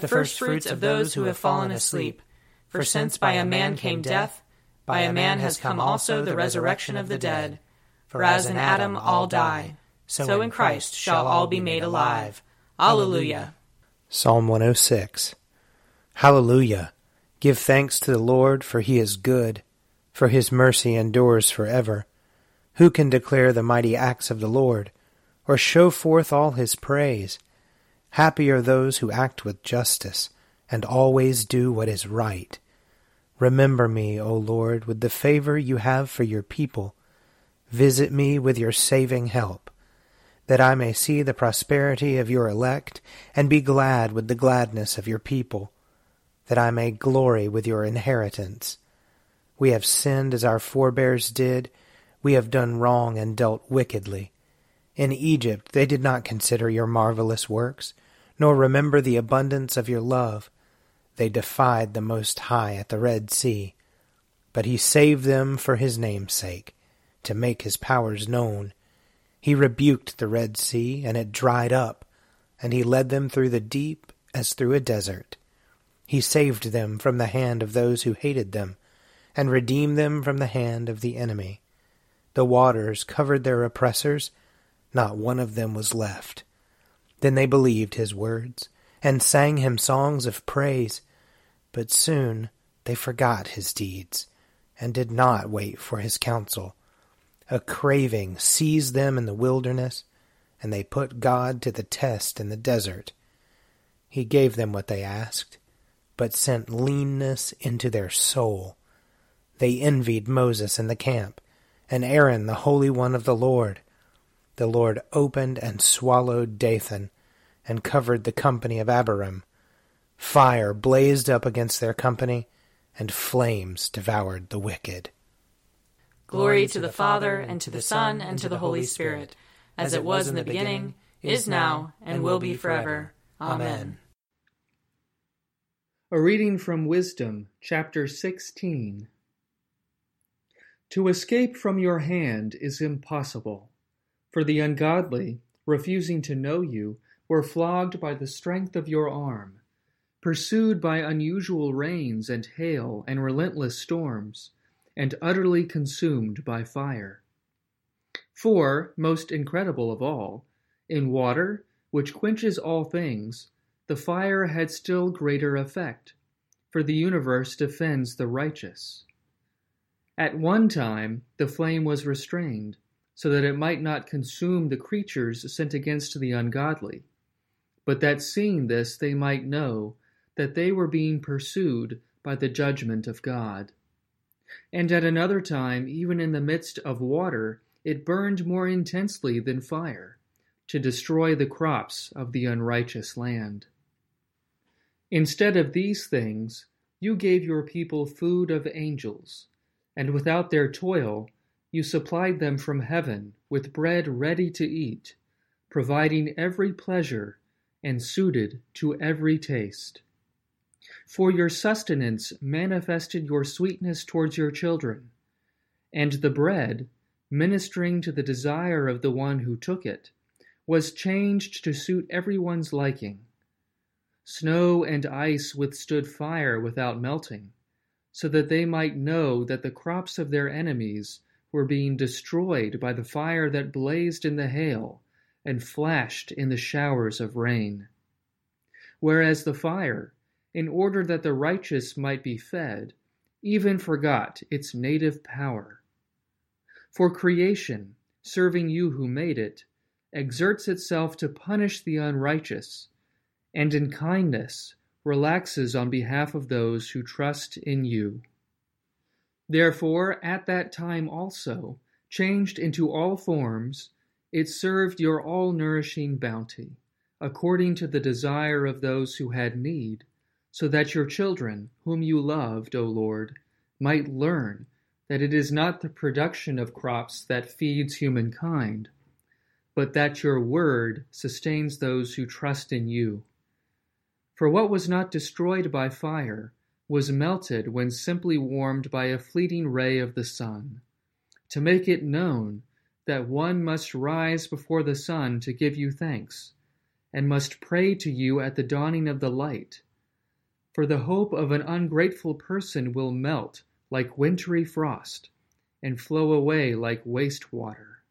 the firstfruits of those who have fallen asleep. For since by a man came death, by a man has come also the resurrection of the dead. For as in Adam all die, so in Christ shall all be made alive. Alleluia. Psalm 106 Hallelujah. Give thanks to the Lord, for he is good, for his mercy endures forever. Who can declare the mighty acts of the Lord, or show forth all his praise? Happy are those who act with justice, and always do what is right. Remember me, O Lord, with the favor you have for your people. Visit me with your saving help, that I may see the prosperity of your elect, and be glad with the gladness of your people, that I may glory with your inheritance. We have sinned as our forebears did, we have done wrong and dealt wickedly. In Egypt they did not consider your marvelous works, nor remember the abundance of your love. They defied the Most High at the Red Sea, but he saved them for his name's sake, to make his powers known. He rebuked the Red Sea, and it dried up, and he led them through the deep as through a desert. He saved them from the hand of those who hated them, and redeemed them from the hand of the enemy. The waters covered their oppressors, not one of them was left. Then they believed his words, and sang him songs of praise. But soon they forgot his deeds, and did not wait for his counsel. A craving seized them in the wilderness, and they put God to the test in the desert. He gave them what they asked, but sent leanness into their soul. They envied Moses in the camp, and Aaron the Holy One of the Lord. The Lord opened and swallowed Dathan, and covered the company of Abiram. Fire blazed up against their company, and flames devoured the wicked. Glory to the Father, and to the Son, and to the Holy Spirit, as it was in the beginning, is now, and will be forever. Amen. A reading from Wisdom, chapter 16. To escape from your hand is impossible, for the ungodly, refusing to know you, were flogged by the strength of your arm, pursued by unusual rains and hail and relentless storms, and utterly consumed by fire. For, most incredible of all, in water, which quenches all things, the fire had still greater effect, for the universe defends the righteous. At one time the flame was restrained, so that it might not consume the creatures sent against the ungodly but that seeing this they might know that they were being pursued by the judgment of God. And at another time, even in the midst of water, it burned more intensely than fire, to destroy the crops of the unrighteous land. Instead of these things, you gave your people food of angels, and without their toil, you supplied them from heaven with bread ready to eat, providing every pleasure and suited to every taste. For your sustenance manifested your sweetness towards your children, and the bread, ministering to the desire of the one who took it, was changed to suit everyone's liking. Snow and ice withstood fire without melting, so that they might know that the crops of their enemies were being destroyed by the fire that blazed in the hail and flashed in the showers of rain. Whereas the fire, in order that the righteous might be fed, even forgot its native power. For creation, serving you who made it, exerts itself to punish the unrighteous, and in kindness relaxes on behalf of those who trust in you. Therefore, at that time also, changed into all forms, it served your all nourishing bounty, according to the desire of those who had need, so that your children, whom you loved, O Lord, might learn that it is not the production of crops that feeds humankind, but that your word sustains those who trust in you. For what was not destroyed by fire was melted when simply warmed by a fleeting ray of the sun, to make it known that one must rise before the sun to give you thanks, and must pray to you at the dawning of the light. For the hope of an ungrateful person will melt like wintry frost, and flow away like waste water.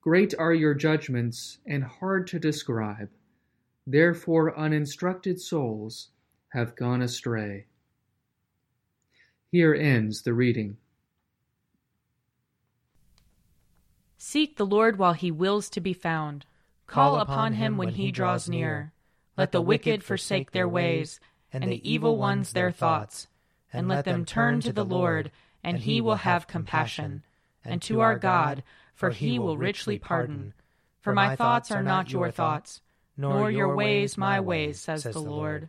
Great are your judgments, and hard to describe. Therefore, uninstructed souls have gone astray. Here ends the reading. Seek the Lord while he wills to be found. Call upon him when he draws near. Let the wicked forsake their ways, and the evil ones their thoughts and let them turn to the Lord, and he will have compassion, and to our God, for he will richly pardon. For my thoughts are not your thoughts, nor your ways my ways, says the Lord.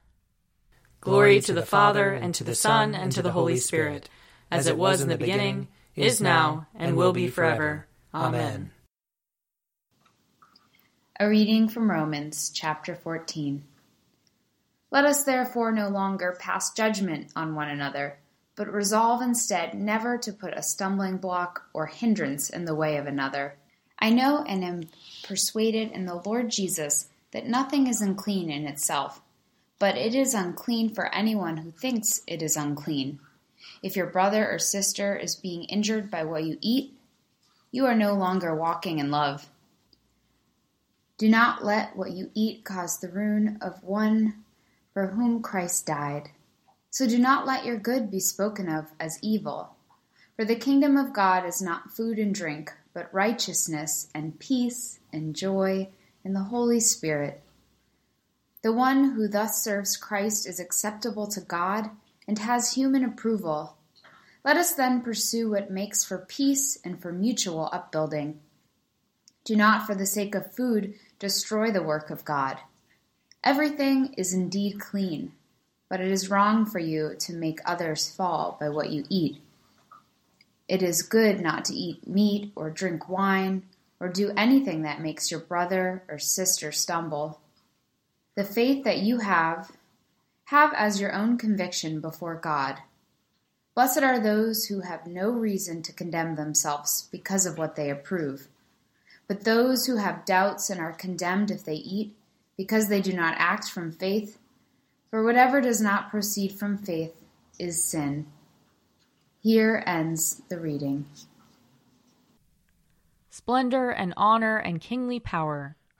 Glory to the Father, and to the Son, and to the Holy Spirit, as it was in the beginning, is now, and will be forever. Amen. A reading from Romans chapter 14. Let us therefore no longer pass judgment on one another, but resolve instead never to put a stumbling block or hindrance in the way of another. I know and am persuaded in the Lord Jesus that nothing is unclean in itself, but it is unclean for anyone who thinks it is unclean. If your brother or sister is being injured by what you eat, you are no longer walking in love. Do not let what you eat cause the ruin of one for whom Christ died. So do not let your good be spoken of as evil. For the kingdom of God is not food and drink, but righteousness and peace and joy in the Holy Spirit. The one who thus serves Christ is acceptable to God and has human approval. Let us then pursue what makes for peace and for mutual upbuilding. Do not, for the sake of food, destroy the work of God. Everything is indeed clean, but it is wrong for you to make others fall by what you eat. It is good not to eat meat or drink wine or do anything that makes your brother or sister stumble. The faith that you have, have as your own conviction before God. Blessed are those who have no reason to condemn themselves because of what they approve. But those who have doubts and are condemned if they eat, because they do not act from faith. For whatever does not proceed from faith is sin. Here ends the reading. Splendor and honor and kingly power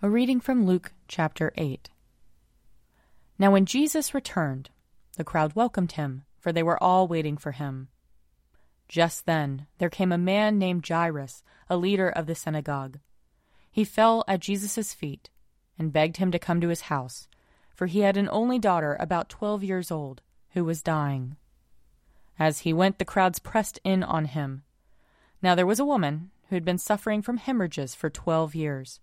A reading from Luke chapter 8. Now, when Jesus returned, the crowd welcomed him, for they were all waiting for him. Just then, there came a man named Jairus, a leader of the synagogue. He fell at Jesus' feet and begged him to come to his house, for he had an only daughter about twelve years old, who was dying. As he went, the crowds pressed in on him. Now there was a woman who had been suffering from hemorrhages for twelve years,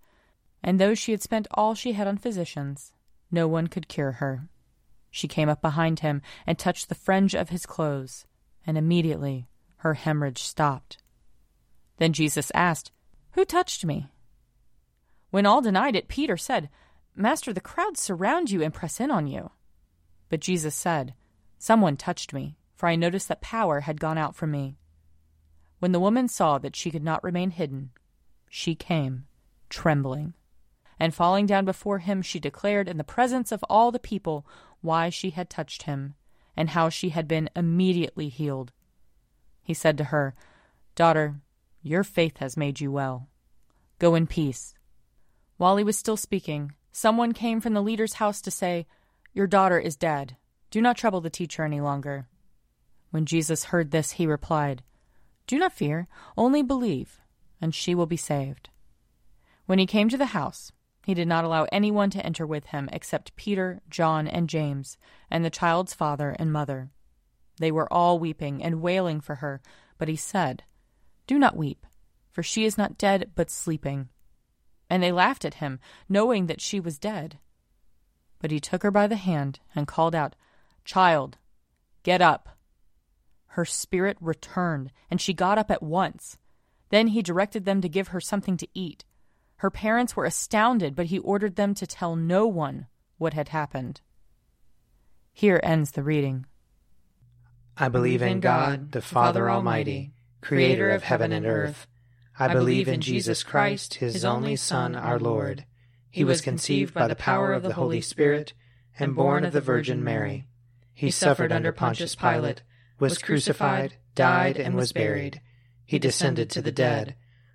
and though she had spent all she had on physicians, no one could cure her. She came up behind him and touched the fringe of his clothes, and immediately her hemorrhage stopped. Then Jesus asked, Who touched me? When all denied it, Peter said, Master, the crowds surround you and press in on you. But Jesus said, Someone touched me, for I noticed that power had gone out from me. When the woman saw that she could not remain hidden, she came, trembling. And falling down before him, she declared in the presence of all the people why she had touched him, and how she had been immediately healed. He said to her, Daughter, your faith has made you well. Go in peace. While he was still speaking, someone came from the leader's house to say, Your daughter is dead. Do not trouble the teacher any longer. When Jesus heard this, he replied, Do not fear, only believe, and she will be saved. When he came to the house, he did not allow anyone to enter with him except Peter, John, and James, and the child's father and mother. They were all weeping and wailing for her, but he said, Do not weep, for she is not dead, but sleeping. And they laughed at him, knowing that she was dead. But he took her by the hand and called out, Child, get up. Her spirit returned, and she got up at once. Then he directed them to give her something to eat. Her parents were astounded, but he ordered them to tell no one what had happened. Here ends the reading. I believe in God, the Father Almighty, creator of heaven and earth. I believe in Jesus Christ, his only Son, our Lord. He was conceived by the power of the Holy Spirit and born of the Virgin Mary. He suffered under Pontius Pilate, was crucified, died, and was buried. He descended to the dead.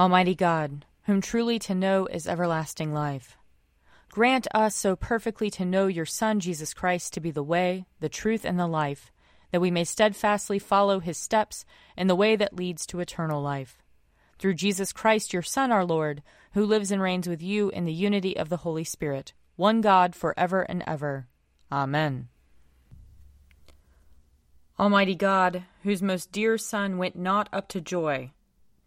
Almighty God, whom truly to know is everlasting life, grant us so perfectly to know your Son, Jesus Christ, to be the way, the truth, and the life, that we may steadfastly follow his steps in the way that leads to eternal life. Through Jesus Christ, your Son, our Lord, who lives and reigns with you in the unity of the Holy Spirit, one God, for ever and ever. Amen. Almighty God, whose most dear Son went not up to joy,